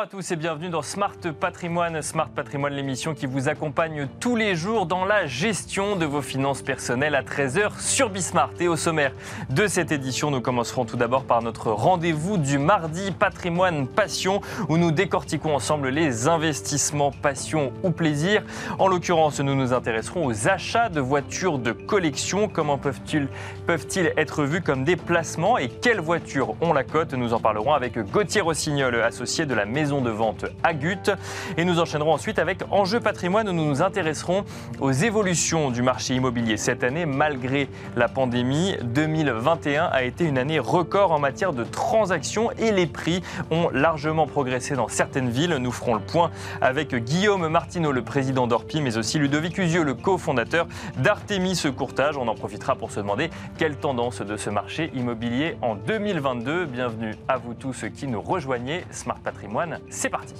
À tous et bienvenue dans Smart Patrimoine. Smart Patrimoine, l'émission qui vous accompagne tous les jours dans la gestion de vos finances personnelles à 13h sur Bismart. Et au sommaire de cette édition, nous commencerons tout d'abord par notre rendez-vous du mardi Patrimoine Passion où nous décortiquons ensemble les investissements passion ou plaisir. En l'occurrence, nous nous intéresserons aux achats de voitures de collection. Comment peuvent-ils peuvent être vus comme des placements et quelles voitures ont la cote? Nous en parlerons avec Gauthier Rossignol, associé de la maison de vente Agut. Et nous enchaînerons ensuite avec Enjeu patrimoine où nous nous intéresserons aux évolutions du marché immobilier cette année malgré la pandémie. 2021 a été une année record en matière de transactions et les prix ont largement progressé dans certaines villes. Nous ferons le point avec Guillaume Martineau, le président d'Orpi, mais aussi Ludovic Usieux, le cofondateur d'Artemis Courtage. On en profitera pour se demander quelle tendance de ce marché immobilier en 2022. Bienvenue à vous tous qui nous rejoignez. Smart Patrimoine, c'est parti.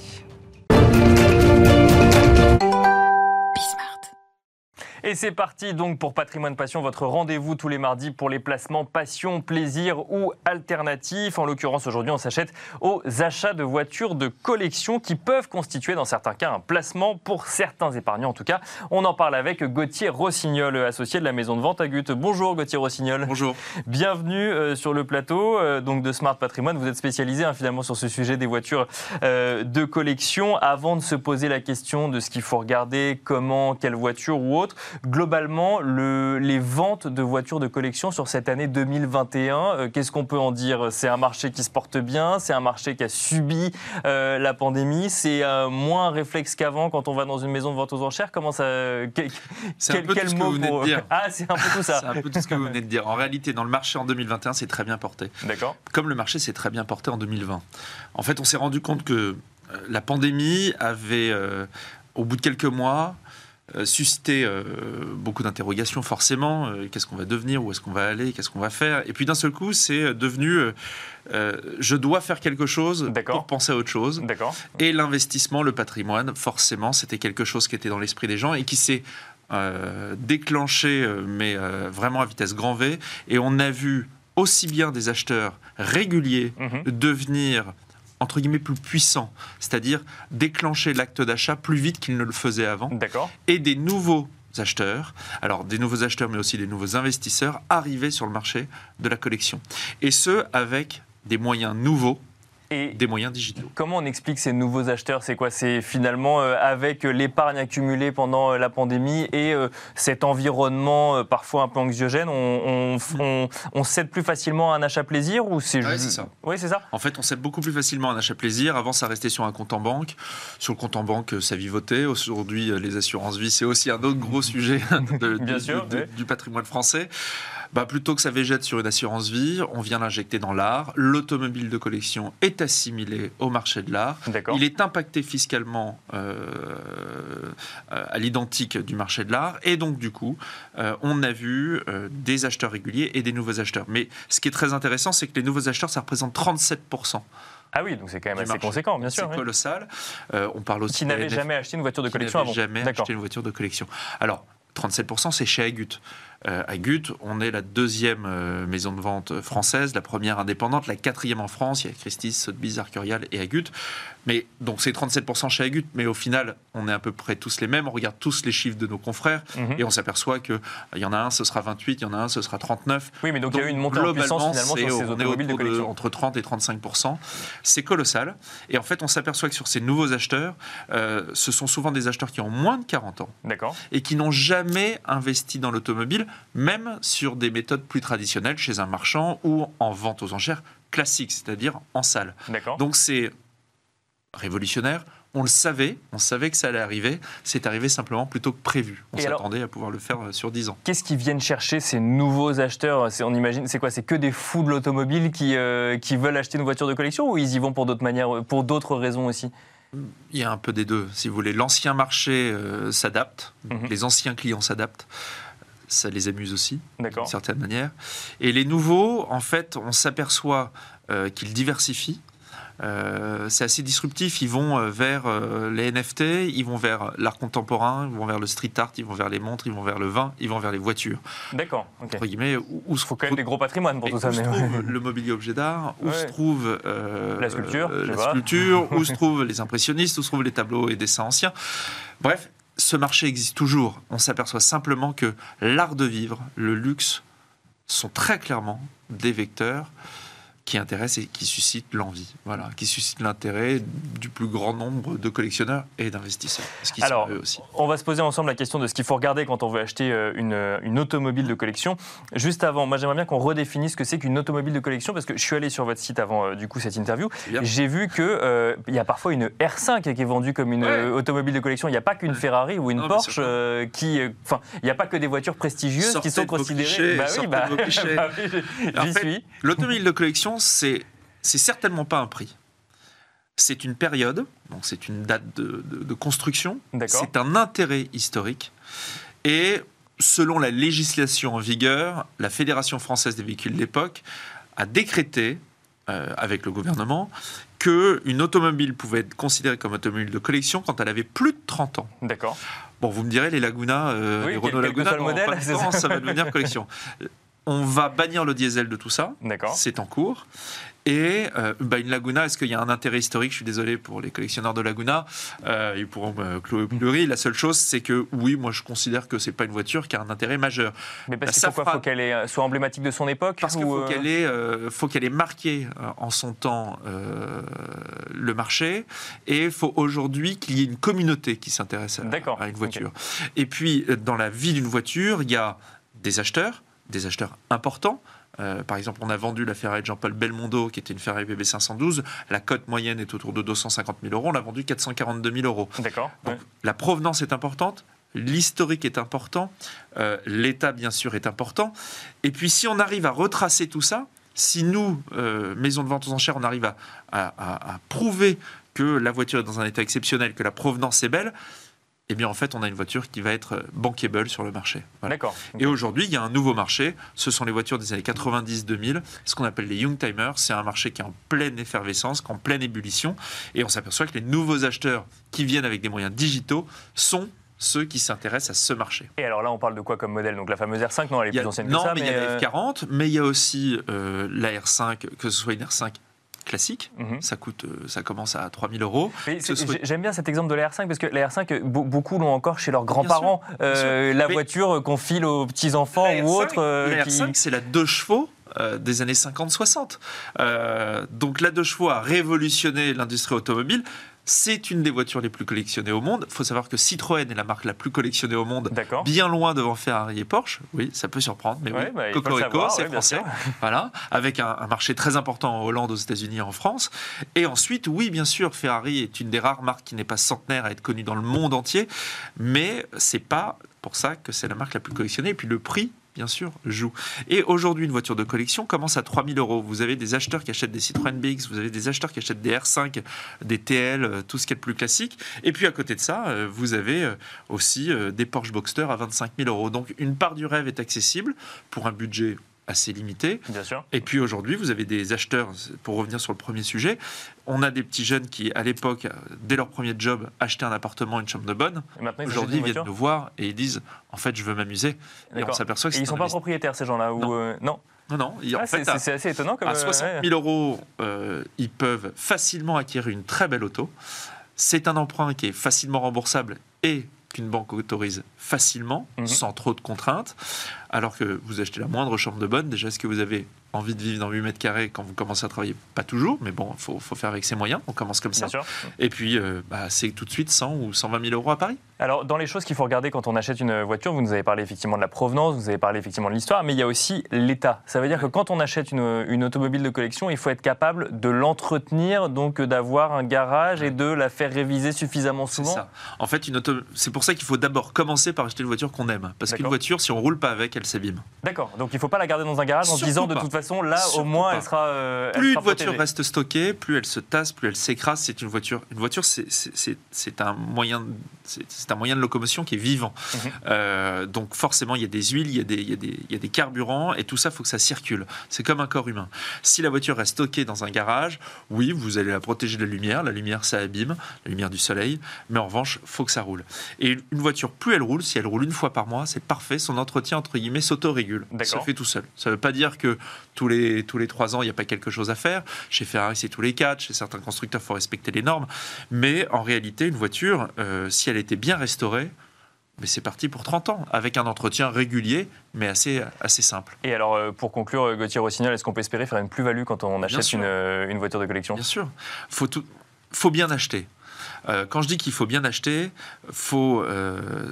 Et c'est parti donc pour Patrimoine Passion, votre rendez-vous tous les mardis pour les placements passion, plaisir ou alternatifs. En l'occurrence, aujourd'hui, on s'achète aux achats de voitures de collection qui peuvent constituer dans certains cas un placement pour certains épargnants. En tout cas, on en parle avec Gauthier Rossignol, associé de la maison de vente Agut. Bonjour Gauthier Rossignol. Bonjour. Bienvenue euh, sur le plateau euh, donc de Smart Patrimoine. Vous êtes spécialisé hein, finalement sur ce sujet des voitures euh, de collection. Avant de se poser la question de ce qu'il faut regarder, comment, quelle voiture ou autre, globalement, les ventes de voitures de collection sur cette année 2021, euh, qu'est-ce qu'on peut en dire? C'est un marché qui se porte bien, c'est un marché qui a subi euh, la pandémie, c'est euh, moins un réflexe qu'avant quand on va dans une maison de vente aux enchères? Comment ça C'est un peu tout ce que vous venez de dire. Ah, c'est un peu tout ça. c'est un peu tout ce que vous venez de dire. En réalité, dans le marché en 2021, c'est très bien porté. D'accord. Comme le marché s'est très bien porté en 2020. En fait, on s'est rendu compte que la pandémie avait, au bout de quelques mois, suscité euh, beaucoup d'interrogations forcément. Euh, qu'est-ce qu'on va devenir? Où est-ce qu'on va aller? Qu'est-ce qu'on va faire? Et puis d'un seul coup, c'est devenu je dois faire quelque chose pour penser à autre chose. Et l'investissement, le patrimoine, forcément, c'était quelque chose qui était dans l'esprit des gens et qui s'est déclenché, mais vraiment à vitesse grand V. Et on a vu aussi bien des acheteurs réguliers mhm. devenir entre guillemets plus puissant, c'est-à-dire déclencher l'acte d'achat plus vite qu'il ne le faisait avant. Et des nouveaux acheteurs, alors des nouveaux acheteurs mais aussi des nouveaux investisseurs arriver sur le marché de la collection. Et ce, avec des moyens nouveaux et des moyens digitaux. Comment on explique ces nouveaux acheteurs? C'est quoi? C'est finalement euh, avec l'épargne accumulée pendant euh, la pandémie et euh, cet environnement parfois un peu anxiogène, on, on, cède plus facilement à un achat plaisir ou c'est Oui, c'est ça. Oui, c'est ça. En fait, on cède beaucoup plus facilement à un achat plaisir. Avant, ça restait sur un compte en banque. Sur le compte en banque, ça vivotait. Aujourd'hui, les assurances vie, c'est aussi un autre gros sujet du patrimoine français bah, plutôt que ça végète sur une assurance vie, on vient l'injecter dans l'art. L'automobile de collection est assimilé au marché de l'art. Il est impacté fiscalement euh, à l'identique du marché de l'art. Et donc, du coup, euh, on a vu euh, des acheteurs réguliers et des nouveaux acheteurs. Mais ce qui est très intéressant, c'est que les nouveaux acheteurs, ça représente 37%. Ah oui, donc c'est quand même assez conséquent, bien sûr. C'est colossal. on parle aussi. Qui n'avait jamais acheté une voiture de collection avant. Jamais acheté une voiture de collection. Alors, 37%, c'est chez Agut. Euh, à Gut. On est la deuxième euh, maison de vente française, la première indépendante, la quatrième en France. Il y a Christie's, Sotheby's, Arcurial et Agut. Mais donc c'est 37% chez Agut, mais au final, on est à peu près tous les mêmes. On regarde tous les chiffres de nos confrères mhm. et on s'aperçoit qu'il euh, y en a un, ce sera 28, il y en a un, ce sera 39. Oui, mais donc, il y a eu une montée en puissance finalement sur ces automobiles de collection. entre 30 et 35%. C'est colossal. Et en fait, on s'aperçoit que sur ces nouveaux acheteurs, ce sont souvent des acheteurs qui ont moins de 40 ans. Et qui n'ont jamais investi dans l'automobile, même sur des méthodes plus traditionnelles chez un marchand ou en vente aux enchères classique, c'est-à-dire en salle. Donc c'est révolutionnaire. On le savait, on savait que ça allait arriver. C'est arrivé simplement plutôt que prévu. On s'attendait à pouvoir le faire euh, sur 10 ans. Qu'est-ce qui viennent chercher ces nouveaux acheteurs? On imagine, c'est quoi? C'est que des fous de l'automobile qui, euh, qui veulent acheter une voiture de collection ou ils y vont pour d'autres manières, pour d'autres raisons aussi? Il y a un peu des deux, si vous voulez. L'ancien marché euh, s'adapte, mhm. les anciens clients s'adaptent ça les amuse aussi, d'une certaine manière. Et les nouveaux, en fait, on s'aperçoit qu'ils diversifient Euh, c'est assez disruptif. Ils vont euh, vers euh, les NFT, ils vont vers l'art contemporain, ils vont vers le street art, ils vont vers les montres, ils vont vers le vin, ils vont vers les voitures. D'accord. ok. Entre guillemets, où, où se faut quand même des gros patrimoines pour tout où ça. se mais- trouve le mobilier objet d'art, où Ouais. se trouve euh, La sculpture, euh, la sculpture, où se trouvent les impressionnistes, où se trouvent les tableaux et dessins anciens. Bref, ce marché existe toujours. On s'aperçoit simplement que l'art de vivre, le luxe, sont très clairement des vecteurs qui intéressent et qui suscitent l'envie, voilà, qui suscitent l'intérêt du plus grand nombre de collectionneurs et d'investisseurs, Alors, sont eux aussi. On va se poser ensemble la question de ce qu'il faut regarder quand on veut acheter euh, une, une automobile de collection. Juste avant, moi j'aimerais bien qu'on redéfinisse ce que c'est qu'une automobile de collection parce que je suis allé sur votre site avant euh, du coup cette interview. J'ai vu que euh, il y a parfois une R5 qui est vendue comme une Ouais. euh, automobile de collection. Il n'y a pas qu'une. Ferrari ou une Non, Porsche euh, qui, euh, enfin, il n'y a pas que des voitures prestigieuses Sortez qui sont considérées. clichés, bah oui, bah, bah oui. L'automobile de collection, c'est c'est certainement pas un prix. C'est une période, donc c'est une date de, de- de construction, D'accord. c'est un intérêt historique, et selon la législation en vigueur, la Fédération française des véhicules de l'époque a décrété, euh, avec le gouvernement, qu'une automobile pouvait être considérée comme automobile de collection quand elle avait plus de 30 ans. D'accord. Bon, vous me direz, les Laguna, euh, Oui, les Renault Laguna, le modèle, temps, ça va devenir collection. On va bannir le diesel de tout ça. D'accord. C'est en cours. Et euh, bah, une Laguna, est-ce qu'il y a un intérêt historique? Je suis désolé pour les collectionneurs de Laguna. Euh, ils pourront me clouer au pilori. La seule chose, c'est que oui, moi je considère que c'est pas une voiture qui a un intérêt majeur. Mais parce qu'il ça faut fera- Faut qu'elle euh, soit emblématique de son époque Parce qu'il faut euh, qu'elle ait, euh, marqué euh, en son temps euh, le marché. Et il faut aujourd'hui qu'il y ait une communauté qui s'intéresse à, une voiture. Et puis, euh, dans la vie d'une voiture, il y a des acheteurs, des acheteurs importants. Euh, par exemple, on a vendu la Ferrari de Jean-Paul Belmondo, qui était une Ferrari BB 512. La cote moyenne est autour de 250 000 euros. On l'a vendu 442 000 euros. D'accord. Donc, ouais. la provenance est importante, l'historique est important, euh, l'état, bien sûr, est important. Et puis, si on arrive à retracer tout ça, si nous, euh, maison de vente aux enchères, on arrive à, à- à- à prouver que la voiture est dans un état exceptionnel, que la provenance est belle, eh bien, en fait, on a une voiture qui va être bankable sur le marché. Voilà. D'accord. Et aujourd'hui, il y a un nouveau marché. Ce sont les voitures des années 90-2000, ce qu'on appelle les Youngtimers. C'est un marché qui est en pleine effervescence, qui est en pleine ébullition. Et on s'aperçoit que les nouveaux acheteurs qui viennent avec des moyens digitaux sont ceux qui s'intéressent à ce marché. Et alors là, on parle de quoi comme modèle? Donc la fameuse R5, non, elle est a- plus ancienne non, que ça. mais il y a euh, la F40, mais il y a aussi euh, la R5, que ce soit une R5 classique. mhm. Ça coûte, euh, ça commence à 3000 euros. Soit- J'aime bien cet exemple de la R5 parce que la R5, be- beaucoup l'ont encore chez leurs grands-parents. Euh, la Mais- voiture qu'on file aux petits-enfants ou R5, autres. euh, la qui- R5, c'est la 2 chevaux euh, des années 50-60. Euh, donc la 2 chevaux a révolutionné l'industrie automobile. C'est une des voitures les plus collectionnées au monde. Il faut savoir que Citroën est la marque la plus collectionnée au monde, bien loin devant Ferrari et Porsche. Oui, ça peut surprendre, mais Ouais, oui. bah, Cocorico, c'est français. Voilà, avec un, un marché très important en Hollande, aux États-Unis et en France. Et ensuite, oui, bien sûr, Ferrari est une des rares marques qui n'est pas centenaire à être connue dans le monde entier, mais c'est pas pour ça que c'est la marque la plus collectionnée. Et puis le prix, bien sûr, joue. Et aujourd'hui, une voiture de collection commence à 3000 euros. Vous avez des acheteurs qui achètent des Citroën BX, vous avez des acheteurs qui achètent des R5, des TL, euh, tout ce qui est le plus classique. Et puis à côté de ça, euh, vous avez euh, aussi des Porsche Boxster à 25 000 euros. Donc une part du rêve est accessible pour un budget assez limité. Bien sûr. Et puis aujourd'hui, vous avez des acheteurs, pour revenir sur le premier sujet, on a des petits jeunes qui, à l'époque, dès leur premier job, achetaient un appartement, une chambre de bonne. Aujourd'hui, ils viennent nous voir et ils disent, en fait, je veux m'amuser. Et on s'aperçoit que Et ils sont un pas propriétaires, ces gens-là ou, Non. euh, non. Non, non. il- Ah, c'est assez étonnant. Comme, à euh, 60 ouais. 000 euros, euh, ils peuvent facilement acquérir une très belle auto. C'est un emprunt qui est facilement remboursable et qu'une banque autorise facilement, Mhm. sans trop de contraintes. Alors que vous achetez la moindre chambre de bonne, déjà, est-ce que vous avez envie de vivre dans 8 mètres carrés quand vous commencez à travailler? Pas toujours, mais bon, il faut, faut faire avec ses moyens. On commence comme ça. Bien sûr. Et puis, euh, bah, c'est tout de suite 100 ou 120 000 euros à Paris. Alors, dans les choses qu'il faut regarder quand on achète une voiture, vous nous avez parlé effectivement de la provenance, vous avez parlé effectivement de l'histoire, mais il y a aussi l'état. Ça veut dire que quand on achète une, une automobile de collection, il faut être capable de l'entretenir, donc d'avoir un garage et de la faire réviser suffisamment C'est souvent. ça. En fait, auto... c'est pour ça qu'il faut d'abord commencer par acheter une voiture qu'on aime. Parce qu'une voiture, si on roule pas avec, s'abîme. D'accord. Donc il ne faut pas la garder dans un garage en se Surtout disant de pas. toute façon, là au moins pas. elle sera. euh, elle plus sera une voiture protégée. reste stockée, plus elle se tasse, plus elle s'écrase. C'est une voiture. Une voiture, c'est- c'est c'est- c'est un moyen. C'est un moyen de locomotion qui est vivant. Mhm. donc forcément, il y a des huiles, il y a des, il y a des, il y a des carburants, et tout ça, il faut que ça circule. C'est comme un corps humain. Si la voiture reste stockée dans un garage, oui, vous allez la protéger de la lumière. La lumière, ça abîme, la lumière du soleil. Mais en revanche, faut que ça roule. Et une voiture, plus elle roule, si elle roule une fois par mois, c'est parfait. Son entretien, entre guillemets, s'auto-régule. Ça fait tout seul. Ça ne veut pas dire que tous les, tous les trois ans, il n'y a pas quelque chose à faire. Chez Ferrari, c'est tous les quatre. Chez certains constructeurs, il faut respecter les normes. Mais en réalité, une voiture, euh, si elle était bien restaurée, mais c'est parti pour 30 ans, avec un entretien régulier, mais assez, assez simple. Et alors, euh, pour conclure, euh, Gauthier Rossignol, est-ce qu'on peut espérer faire une plus-value quand on achète une, une, voiture de collection? Bien sûr. Il faut, tout, faut bien acheter. quand je dis qu'il faut bien acheter, il faut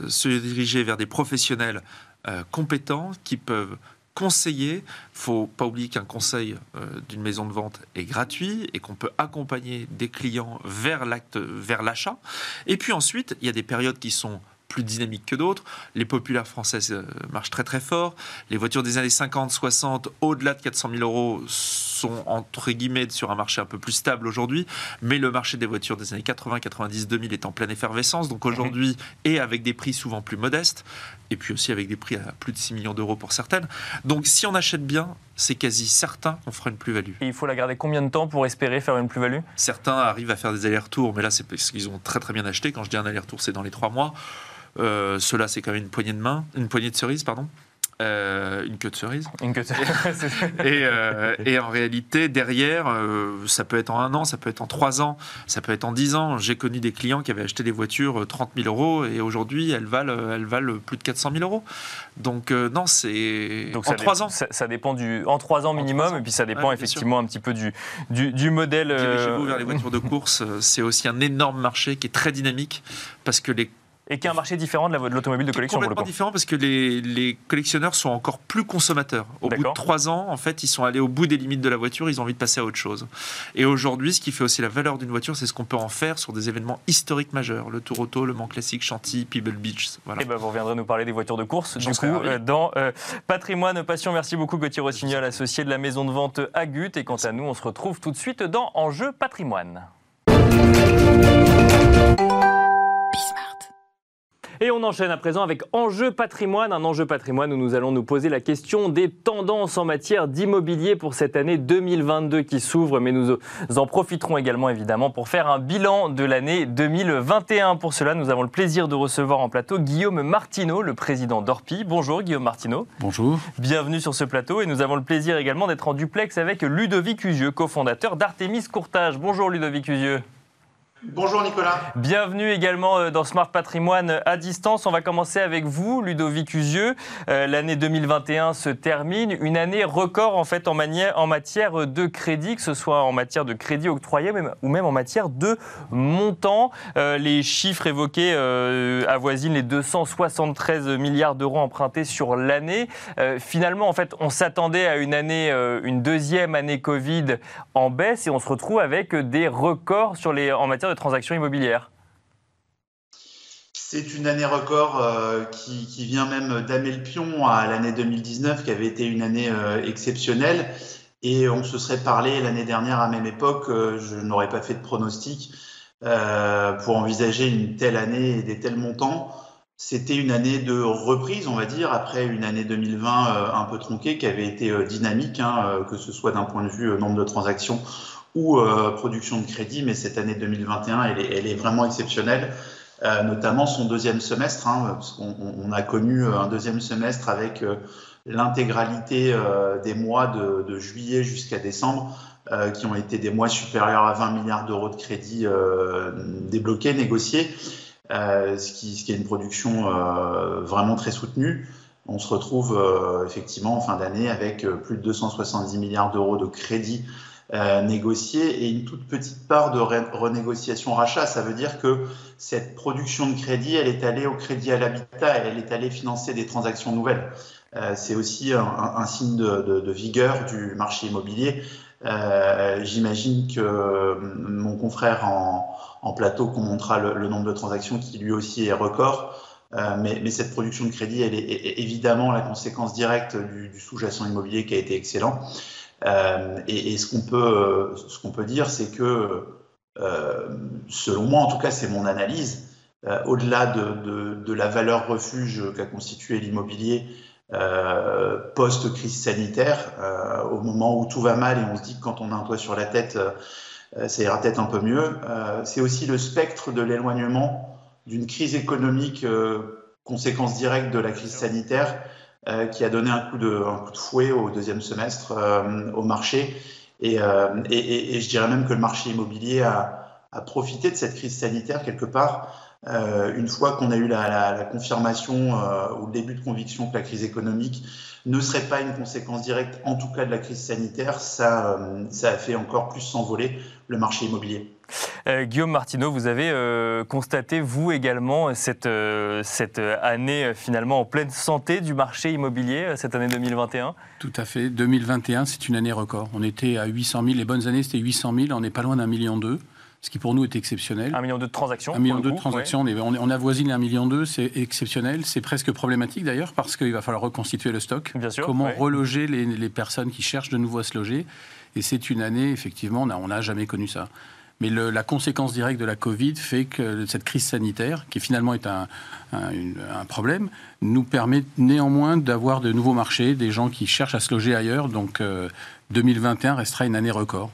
se diriger vers des professionnels compétents qui peuvent conseiller. Il faut pas oublier qu'un conseil euh, d'une maison de vente est gratuit et qu'on peut accompagner des clients vers l'acte, vers l'achat. Et puis ensuite, il y a des périodes qui sont plus dynamiques que d'autres. Les populaires françaises euh, marchent très très fort. Les voitures des années 50, 60, au-delà de 400 000 euros, entre guillemets sur un marché un peu plus stable aujourd'hui. Mais le marché des voitures des années 80, 90, 2000 est en pleine effervescence. Donc aujourd'hui, et avec des prix souvent plus modestes, et puis aussi avec des prix à plus de 6 millions d'euros pour certaines. Donc si on achète bien, c'est quasi certain qu'on fera une plus-value. Et il faut la garder combien de temps pour espérer faire une plus-value? Certains arrivent à faire des allers-retours, mais là c'est parce qu'ils ont très très bien acheté. Quand je dis un aller-retour, c'est dans les trois mois. Euh, cela, c'est quand même une poignée de main, une poignée de cerises, pardon. Euh, une queue de cerise. Une queue de cerise. et, euh, et, en réalité, derrière, euh, ça peut être en un an, ça peut être en trois ans, ça peut être en dix ans. J'ai connu des clients qui avaient acheté des voitures 30 000 euros et aujourd'hui, elles valent, elles valent plus de 400 000 euros. Donc, non, c'est en trois ans. Ça, dépend du. En trois ans minimum, et puis ça dépend effectivement un petit peu du, du, du modèle. Dirigez-vous vers les voitures de course. C'est aussi un énorme marché qui est très dynamique parce que les et qui est un marché différent de l'automobile de collection. Complètement différent parce que les, collectionneurs sont encore plus consommateurs. Au bout de trois ans, en fait, ils sont allés au bout des limites de la voiture, ils ont envie de passer à autre chose. Et aujourd'hui, ce qui fait aussi la valeur d'une voiture, c'est ce qu'on peut en faire sur des événements historiques majeurs. Le Tour Auto, le Mans Classique, Chantilly, Pebble Beach. Voilà. Et eh ben, vous reviendrez nous parler des voitures de course, du coup, euh, dans euh, Patrimoine Passion. Merci beaucoup Gauthier Rossignol, associé de la maison de vente Agut. Et quant à nous, on se retrouve tout de suite dans Enjeu Patrimoine. Et on enchaîne à présent avec Enjeu patrimoine, un enjeu patrimoine où nous allons nous poser la question des tendances en matière d'immobilier pour cette année 2022 qui s'ouvre, mais nous en profiterons également évidemment pour faire un bilan de l'année 2021. Pour cela, nous avons le plaisir de recevoir en plateau Guillaume Martineau, le président d'Orpi. Bonjour Guillaume Martineau. Bonjour. Bienvenue sur ce plateau et nous avons le plaisir également d'être en duplex avec Ludovic Usieux, cofondateur d'Artemis Courtage. Bonjour Ludovic Usieux. Bonjour Nicolas. Bienvenue également euh, dans Smart Patrimoine à distance. On va commencer avec vous, Ludovic Usieux. Euh, l'année 2021 se termine, une année record en fait en, matière de crédit, que ce soit en matière de crédit octroyé ou même en matière de montant. Euh, les chiffres évoqués avoisinent les 273 milliards d'euros empruntés sur l'année. finalement, en fait, on s'attendait à une année, une deuxième année Covid en baisse et on se retrouve avec des records sur les, en matière de transactions immobilières c'est une année record euh, qui, vient même damer le pion à l'année 2019, qui avait été une année euh, exceptionnelle. Et on se serait parlé l'année dernière à même époque, euh, je n'aurais pas fait de pronostic pour envisager une telle année et des tels montants. C'était une année de reprise, on va dire, après une année 2020 un peu tronquée qui avait été dynamique, hein, que ce soit d'un point de vue nombre de transactions euh, production de crédit, mais cette année 2021, elle est, vraiment exceptionnelle, euh, notamment son deuxième semestre, hein, on a connu un deuxième semestre avec euh, l'intégralité des mois de, juillet jusqu'à décembre, qui ont été des mois supérieurs à 20 milliards d'euros de crédit débloqués, négociés, ce, qui, ce qui est une production vraiment très soutenue. On se retrouve effectivement en fin d'année avec plus de 270 milliards d'euros de crédit euh, négocier et une toute petite part de renégociation rachat. Ça veut dire que cette production de crédit, elle est allée au crédit à l'habitat, elle est allée financer des transactions nouvelles. Euh, c'est aussi un, signe de, vigueur du marché immobilier. Euh, j'imagine que mon confrère en, plateau qu'on montrera le, nombre de transactions qui lui aussi est record. mais, cette production de crédit, elle est, évidemment la conséquence directe du, du sous-jacent immobilier qui a été excellent. Euh, et, ce qu'on peut, dire, c'est que, euh, selon moi, en tout cas, c'est mon analyse, au-delà de, la valeur refuge qu'a constitué l'immobilier post-crise sanitaire, au moment où tout va mal et on se dit que quand on a un toit sur la tête, ça ira peut-être un peu mieux. c'est aussi le spectre de l'éloignement d'une crise économique, conséquence directe de la crise sanitaire, qui a donné un coup, de, fouet au deuxième semestre au marché euh, et, je dirais même que le marché immobilier a, profité de cette crise sanitaire quelque part. Euh, une fois qu'on a eu la, confirmation euh, ou le début de conviction que la crise économique ne serait pas une conséquence directe, en tout cas de la crise sanitaire, euh, ça a fait encore plus s'envoler le marché immobilier. Euh, Guillaume Martineau, vous avez euh, constaté, vous également, cette, euh, cette année finalement en pleine santé du marché immobilier, cette année 2021 Tout à fait. 2021, c'est une année record. On était à 800 000. Les bonnes années, c'était 800 000. On n'est pas loin d'un million d'eux ce qui pour nous est exceptionnel. Un million de transactions. Un million de transactions. On, on, avoisine un million d'eux, c'est exceptionnel. C'est presque problématique d'ailleurs parce qu'il va falloir reconstituer le stock. Bien sûr, Comment reloger les, les, personnes qui cherchent de nouveau à se loger? Et c'est une année, effectivement, on n'a jamais connu ça. Mais le, la conséquence directe de la Covid fait que cette crise sanitaire, qui finalement est un, un, un problème, nous permet néanmoins d'avoir de nouveaux marchés, des gens qui cherchent à se loger ailleurs. Donc euh, 2021 restera une année record.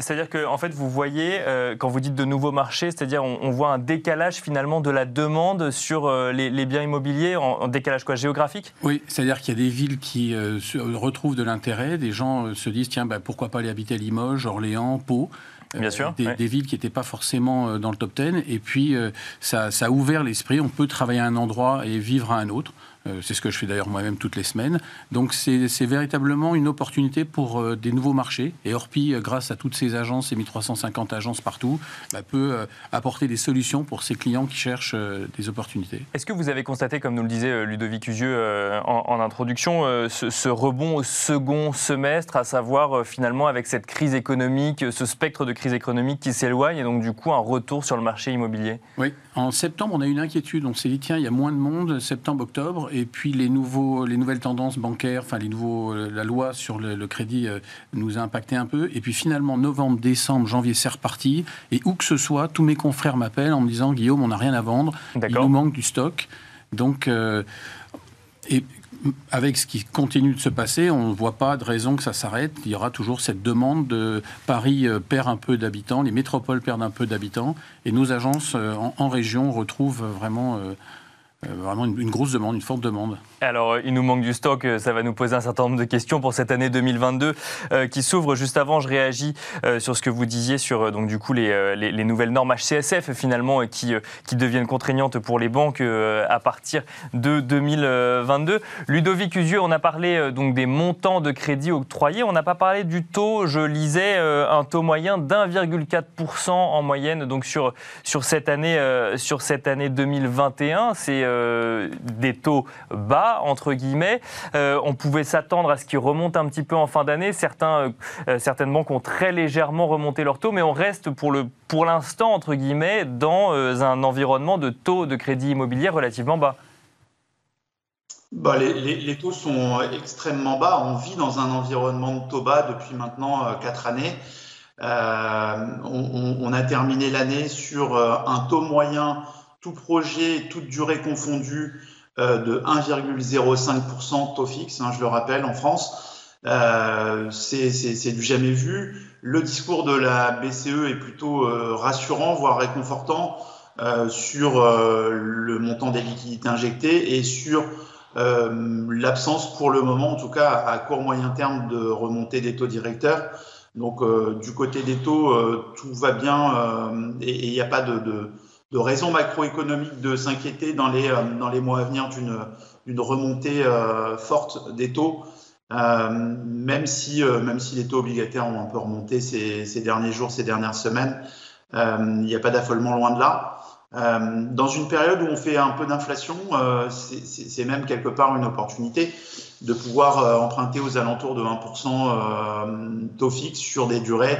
C'est-à-dire que en fait, vous voyez, euh, quand vous dites de nouveaux marchés, c'est-à-dire on, on, voit un décalage finalement de la demande sur euh, les, les, biens immobiliers, en, en, décalage quoi, géographique? Oui, c'est-à-dire qu'il y a des villes qui euh, retrouvent de l'intérêt, des gens euh, se disent, tiens, bah, pourquoi pas aller habiter à Limoges, Orléans, Pau Bien sûr, des, ouais. des, villes qui n'étaient pas forcément dans le top 10. Et puis, euh, ça, ça, a ouvert l'esprit. On peut travailler à un endroit et vivre à un autre. Euh, c'est ce que je fais d'ailleurs moi-même toutes les semaines. Donc c'est véritablement une opportunité pour euh, des nouveaux marchés. Et Orpi, euh, grâce à toutes ces agences, ces 1350 agences partout, bah, peut apporter des solutions pour ses clients qui cherchent des opportunités. Est-ce que vous avez constaté, comme nous le disait Ludovic Usieux en, en, introduction, ce, ce, rebond au second semestre, à savoir finalement avec cette crise économique, ce spectre de crise économique qui s'éloigne et donc du coup un retour sur le marché immobilier? Oui, en septembre on a eu une inquiétude. On s'est dit tiens, il y a moins de monde, septembre-octobre et puis les, nouveaux, les nouvelles tendances bancaires, enfin les nouveaux, euh, la loi sur le, le crédit euh, nous a impacté un peu. Et puis finalement, novembre, décembre, janvier, c'est reparti. Et où que ce soit, tous mes confrères m'appellent en me disant Guillaume, on n'a rien à vendre, il nous manque du stock. Donc, euh, et avec ce qui continue de se passer, on ne voit pas de raison que ça s'arrête. Il y aura toujours cette demande de Paris perd un peu d'habitants, les métropoles perdent un peu d'habitants, et nos agences en, en région retrouvent vraiment vraiment une, une, grosse demande, une forte demande. Alors, il nous manque du stock, ça va nous poser un certain nombre de questions pour cette année 2022 euh, qui s'ouvre. Juste avant, je réagis euh, sur ce que vous disiez sur du coup les, les, les nouvelles normes HCSF finalement qui, deviennent contraignantes pour les banques euh, à partir de 2022. Ludovic Usieux, on a parlé donc des montants de crédit octroyés, on n'a pas parlé du taux. Je lisais un taux moyen d'1,4% en moyenne donc sur cette année sur cette année 2021. C'est euh, des taux bas, entre guillemets. Euh, on pouvait s'attendre à ce qu'ils remontent un petit peu en fin d'année. Certains, euh, certaines banques ont très légèrement remonté leurs taux, mais on reste pour l'instant, entre guillemets, dans un environnement de taux de crédit immobilier relativement bas. Bah, les, taux sont extrêmement bas. On vit dans un environnement de taux bas depuis maintenant euh, quatre années. Euh, on, on, a terminé l'année sur euh, un taux moyen tout projet, toute durée confondue, euh, de 1,05% taux fixe, je le rappelle, en France. Euh, c'est du jamais vu. Le discours de la BCE est plutôt euh, rassurant, voire réconfortant euh, sur euh, le montant des liquidités injectées et sur euh, l'absence, pour le moment, en tout cas à court moyen terme, de remontée des taux directeurs. Donc, du côté des taux, tout va bien et il n'y a pas de de raisons macroéconomiques de s'inquiéter dans les, euh, dans les mois à venir d'une remontée euh, forte des taux, euh, même, si, euh, même si les taux obligataires ont un peu remonté ces, ces derniers jours, ces dernières semaines. Euh, il n'y a pas d'affolement loin de là. Euh, dans une période où on fait un peu d'inflation, c'est même quelque part une opportunité de pouvoir emprunter aux alentours de 1% taux fixe sur des durées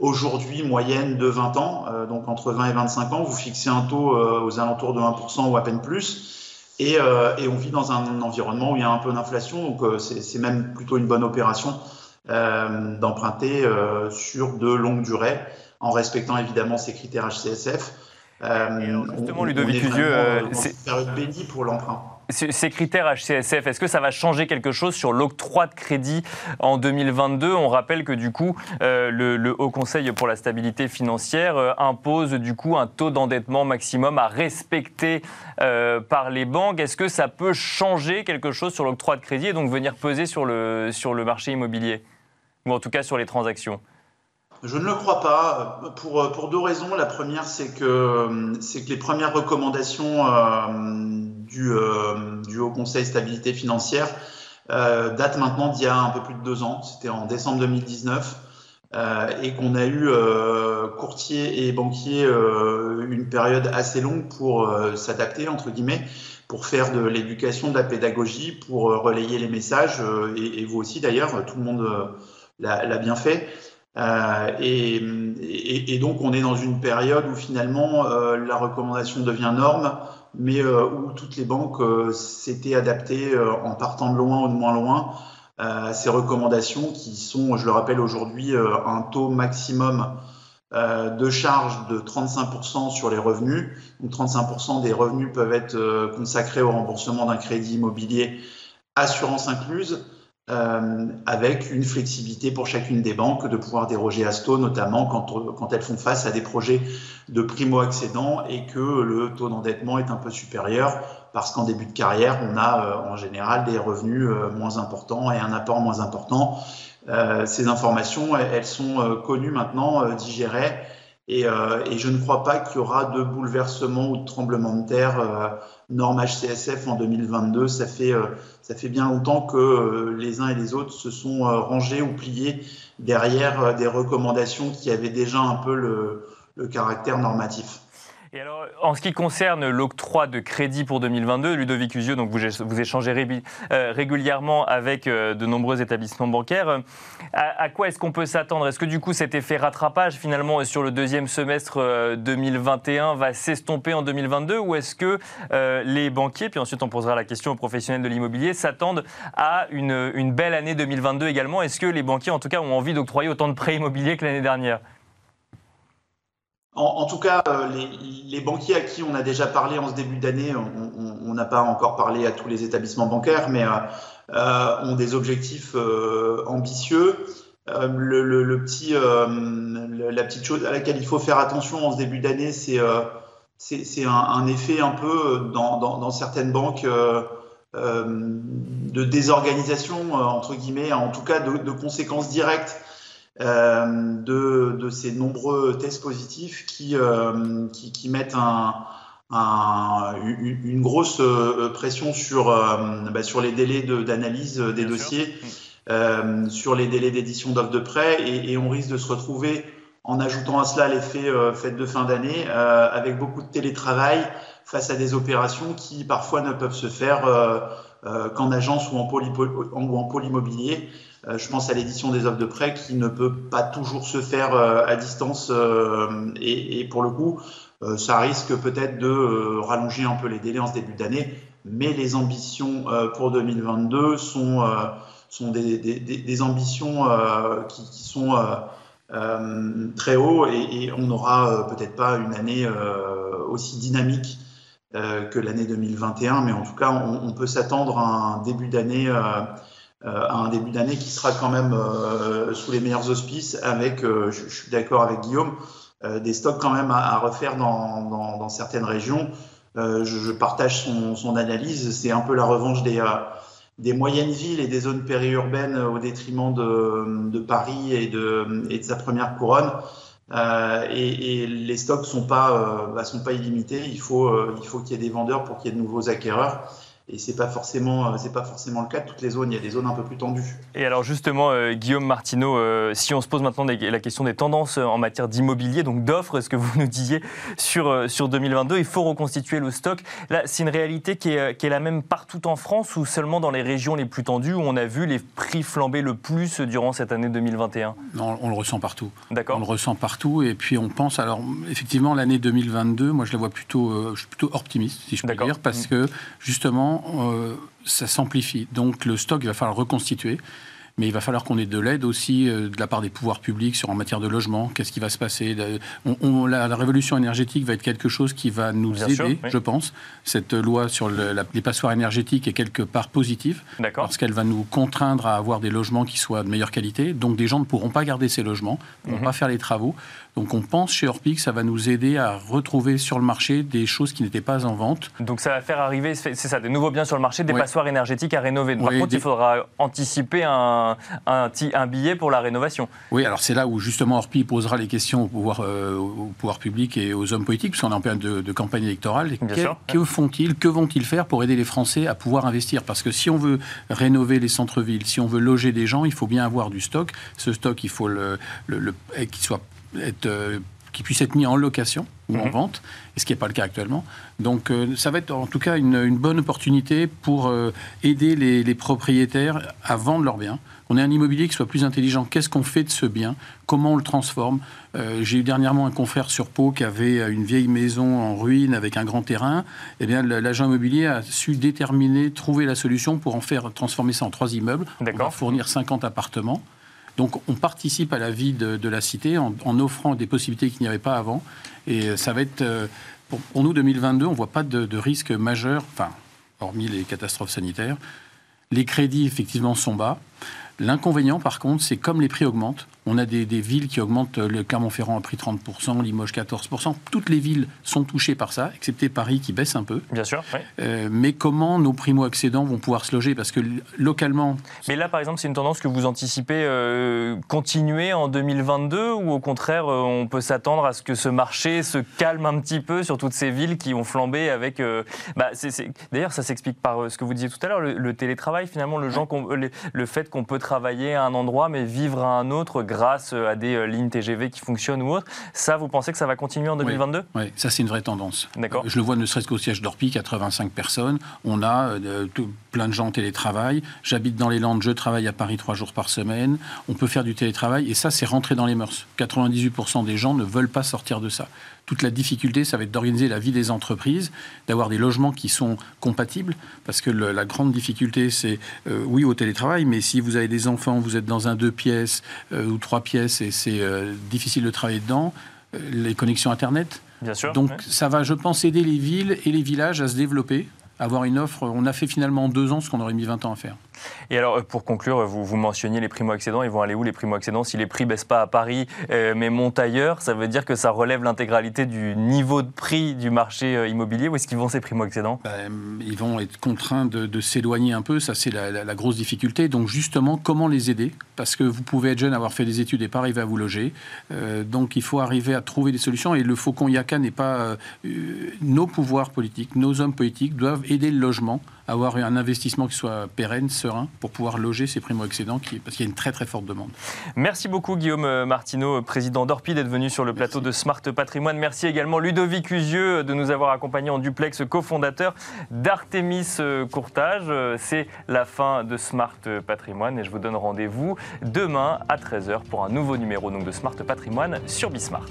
aujourd'hui moyenne de 20 ans, euh, donc entre 20 et 25 ans, vous fixez un taux euh, aux alentours de 1% ou à peine plus, et, euh, et, on vit dans un environnement où il y a un peu d'inflation, donc euh, c'est même plutôt une bonne opération euh, d'emprunter sur de longues durées, en respectant évidemment ces critères HCSF. justement, Ludovic Usieux, c'est une période bénie pour l'emprunt. Ces critères HCSF, est-ce que ça va changer quelque chose sur l'octroi de crédit en 2022 On rappelle que du coup, euh, le, Haut Conseil pour la stabilité financière euh, impose du coup un taux d'endettement maximum à respecter euh, par les banques. Est-ce que ça peut changer quelque chose sur l'octroi de crédit et donc venir peser sur le, sur le marché immobilier? Ou en tout cas sur les transactions? Je ne le crois pas, pour, pour deux raisons. La première, c'est que, que les premières recommandations du, euh, du Haut Conseil stabilité financière euh, date maintenant d'il y a un peu plus de deux ans. C'était en décembre 2019. Euh, et qu'on a eu euh, courtiers et banquiers euh, une période assez longue pour s'adapter, entre guillemets, pour faire de l'éducation, de la pédagogie, pour relayer les messages, et, vous aussi d'ailleurs, tout le monde l'a bien fait. Et, et, donc on est dans une période où finalement la recommandation devient norme, mais euh, où toutes les banques euh, s'étaient adaptées euh, en partant de loin ou de moins loin à ces recommandations qui sont, je le rappelle aujourd'hui, un taux maximum de charge de 35% sur les revenus. Donc 35% des revenus peuvent être consacrés au remboursement d'un crédit immobilier, assurance incluse. Euh, avec une flexibilité pour chacune des banques de pouvoir déroger à ce taux, notamment quand, elles font face à des projets de primo-accédants et que le taux d'endettement est un peu supérieur, parce qu'en début de carrière, on a euh, en général des revenus euh, moins importants et un apport moins important. ces informations, elles sont connues maintenant, digérées, et, et, je ne crois pas qu'il y aura de bouleversement ou de tremblement de terre norme HCSF en 2022. Ça fait, euh, ça fait bien longtemps que euh, les uns et les autres se sont euh, rangés ou pliés derrière des recommandations qui avaient déjà un peu le caractère normatif. Et alors, en ce qui concerne l'octroi de crédit pour 2022, Ludovic Usieux, donc vous, échangez euh, régulièrement avec euh, de nombreux établissements bancaires. À, quoi est-ce qu'on peut s'attendre? Est-ce que du coup cet effet rattrapage finalement sur le deuxième semestre 2021 euh, va s'estomper en 2022 ou est-ce que les banquiers, puis ensuite on posera la question aux professionnels de l'immobilier, s'attendent à une belle année 2022 également? Est-ce que les banquiers en tout cas ont envie d'octroyer autant de prêts immobiliers que l'année dernière? En, tout cas, euh, les, banquiers à qui on a déjà parlé en ce début d'année, on n'a pas encore parlé à tous les établissements bancaires, mais euh, euh, ont des objectifs ambitieux. Le, petit, la petite chose à laquelle il faut faire attention en ce début d'année, c'est un, effet un peu dans, certaines banques de désorganisation, entre guillemets, en tout cas de, conséquences directes de, de, ces nombreux tests positifs qui, euh, qui, qui, mettent un, un, une grosse euh, pression sur, bah, sur les délais d'analyse de, des dossiers, euh, sur les délais d'édition d'offres de prêt, et, et, on risque de se retrouver en ajoutant à cela l'effet euh, fête de fin d'année, euh, avec beaucoup de télétravail face à des opérations qui parfois ne peuvent se faire qu'en agence ou en, poly, ou en pôle immobilier. Euh, je pense à l'édition des offres de prêt qui ne peut pas toujours se faire euh, à distance euh, et, pour le coup, ça risque peut-être de rallonger un peu les délais en ce début d'année. Mais les ambitions pour 2022 sont, des, ambitions qui, sont très hauts et on n'aura peut-être pas une année aussi dynamique que l'année 2021, mais en tout cas, on, on peut s'attendre à un début d'année euh, à un début d'année qui sera quand même euh, sous les meilleurs auspices avec, euh, je, suis d'accord avec Guillaume, des stocks quand même à, refaire dans, dans, dans, certaines régions. Je, je, partage son, son analyse. C'est un peu la revanche des, des moyennes villes et des zones périurbaines au détriment de, de Paris et de, et de, sa première couronne. Euh, et, les stocks sont pas euh, bah, sont pas illimités. Euh, il faut qu'il y ait des vendeurs pour qu'il y ait de nouveaux acquéreurs et c'est pas forcément euh, c'est pas forcément le cas de toutes les zones. Il y a des zones un peu plus tendues. Et alors justement, euh, Guillaume Martineau, euh, si on se pose maintenant la question des tendances en matière d'immobilier, donc d'offres, ce que vous nous disiez sur sur 2022, il faut reconstituer le stock. Là, c'est une réalité qui est, qui est la même partout en France ou seulement dans les régions les plus tendues où on a vu les prix flamber le plus durant cette année 2021 Non, on le ressent partout. D'accord. On le ressent partout et puis on pense alors effectivement l'année 2022, moi je la vois plutôt, je suis plutôt optimiste si je peux dire parce mmh. que justement euh, ça s'amplifie. Donc le stock, il va falloir reconstituer. Mais il va falloir qu'on ait de l'aide aussi de la part des pouvoirs publics sur en matière de logement. Qu'est-ce qui va se passer? La, révolution énergétique va être quelque chose qui va nous aider, je pense. Cette loi sur les passoires énergétiques est quelque part positive parce qu'elle va nous contraindre à avoir des logements qui soient de meilleure qualité. Donc des gens ne pourront pas garder ces logements, ne pourront mhm. pas faire les travaux. Donc on pense chez Orpi que ça va nous aider à retrouver sur le marché des choses qui n'étaient pas en vente. Donc ça va faire arriver, c'est ça, de nouveaux biens sur le marché, des passoires énergétiques à rénover. Par contre, il faudra anticiper un, un, un, billet pour la rénovation. Oui, alors c'est là où justement Orpi posera les questions au pouvoir, euh, au pouvoir public et aux hommes politiques, puisqu'on est en période de, campagne électorale. que, font-ils Que vont-ils faire pour aider les Français à pouvoir investir? Parce que si on veut rénover les centres-villes, si on veut loger des gens, il faut bien avoir du stock. Ce stock, il faut le, le, le qu'il soit euh, qui puisse être mis en location ou en mhm. vente, et ce qui n'est pas le cas actuellement. Donc euh, ça va être en tout cas une, bonne opportunité pour euh, aider les, propriétaires à vendre leurs biens. On ait un immobilier qui soit plus intelligent. Qu'est-ce qu'on fait de ce bien? Comment on le transforme? J'ai eu dernièrement un confrère sur Pau qui avait une vieille maison en ruine avec un grand terrain. Eh bien, l'agent immobilier a su déterminer, trouver la solution pour en faire transformer ça en trois immeubles. On va fournir 50 appartements. Donc on participe à la vie de, la cité en, offrant des possibilités qu'il n'y avait pas avant. Et ça va être, euh, pour, nous, 2022, on ne voit pas de, de risque majeur, enfin, hormis les catastrophes sanitaires. Les crédits, effectivement, sont bas. L'inconvénient, par contre, c'est comme les prix augmentent, on a des, villes qui augmentent, le Clermont-Ferrand a pris 30%, Limoges 14%. Toutes les villes sont touchées par ça, excepté Paris qui baisse un peu. Bien sûr. Euh, mais comment nos primo-accédants vont pouvoir se loger? Parce que localement. Mais là, par exemple, c'est une tendance que vous anticipez euh, continuer en 2022 ou au contraire, euh, on peut s'attendre à ce que ce marché se calme un petit peu sur toutes ces villes qui ont flambé avec. Bah, D'ailleurs, ça s'explique par ce que vous disiez tout à l'heure, le, télétravail, finalement, le, gens le fait qu'on peut travailler à un endroit mais vivre à un autre grâce à des euh, lignes TGV qui fonctionnent ou autres. Ça, vous pensez que ça va continuer en 2022 oui. ça c'est une vraie tendance. D'accord. Je le vois ne serait-ce qu'au siège d'Orpi, 85 personnes. On a euh, plein de gens en télétravail. J'habite dans les Landes, je travaille à Paris trois jours par semaine. On peut faire du télétravail et ça, c'est rentré dans les mœurs. 98% des gens ne veulent pas sortir de ça toute la difficulté, ça va être d'organiser la vie des entreprises, d'avoir des logements qui sont compatibles, parce que la grande difficulté, c'est euh, oui au télétravail, mais si vous avez des enfants, vous êtes dans un deux pièces euh, ou trois pièces et c'est euh, difficile de travailler dedans, les connexions Internet. Bien sûr. Donc ça va, je pense, aider les villes et les villages à se développer, avoir une offre. On a fait finalement en deux ans ce qu'on aurait mis 20 ans à faire. Et alors, euh, pour conclure, vous, vous mentionniez les primo-accédants. Ils vont aller où les primo-accédants? Si les prix baissent pas à Paris, euh, mais montent ailleurs, ça veut dire que ça relève l'intégralité du niveau de prix du marché euh, immobilier. Où est-ce qu'ils vont ces primo-accédants? Ben, Ils vont être contraints de, s'éloigner un peu. Ça, c'est la, grosse difficulté. Donc, justement, comment les aider? Parce que vous pouvez être jeune, avoir fait des études et pas arriver à vous loger. donc, il faut arriver à trouver des solutions. Et le Faucon Yaka n'est pas. nos pouvoirs politiques, nos hommes politiques doivent aider le logement avoir un investissement qui soit pérenne, serein, pour pouvoir loger ces primo-excédents, parce qu'il y a une très très forte demande. Merci beaucoup Guillaume Martineau, président d'Orpi, d'être venu sur le plateau de Smart Patrimoine. Merci également Ludovic Usieux de nous avoir accompagnés en duplex, cofondateur d'Artemis Courtage. C'est la fin de Smart Patrimoine et je vous donne rendez-vous demain à 13h pour un nouveau numéro donc, de Smart Patrimoine sur Bismart.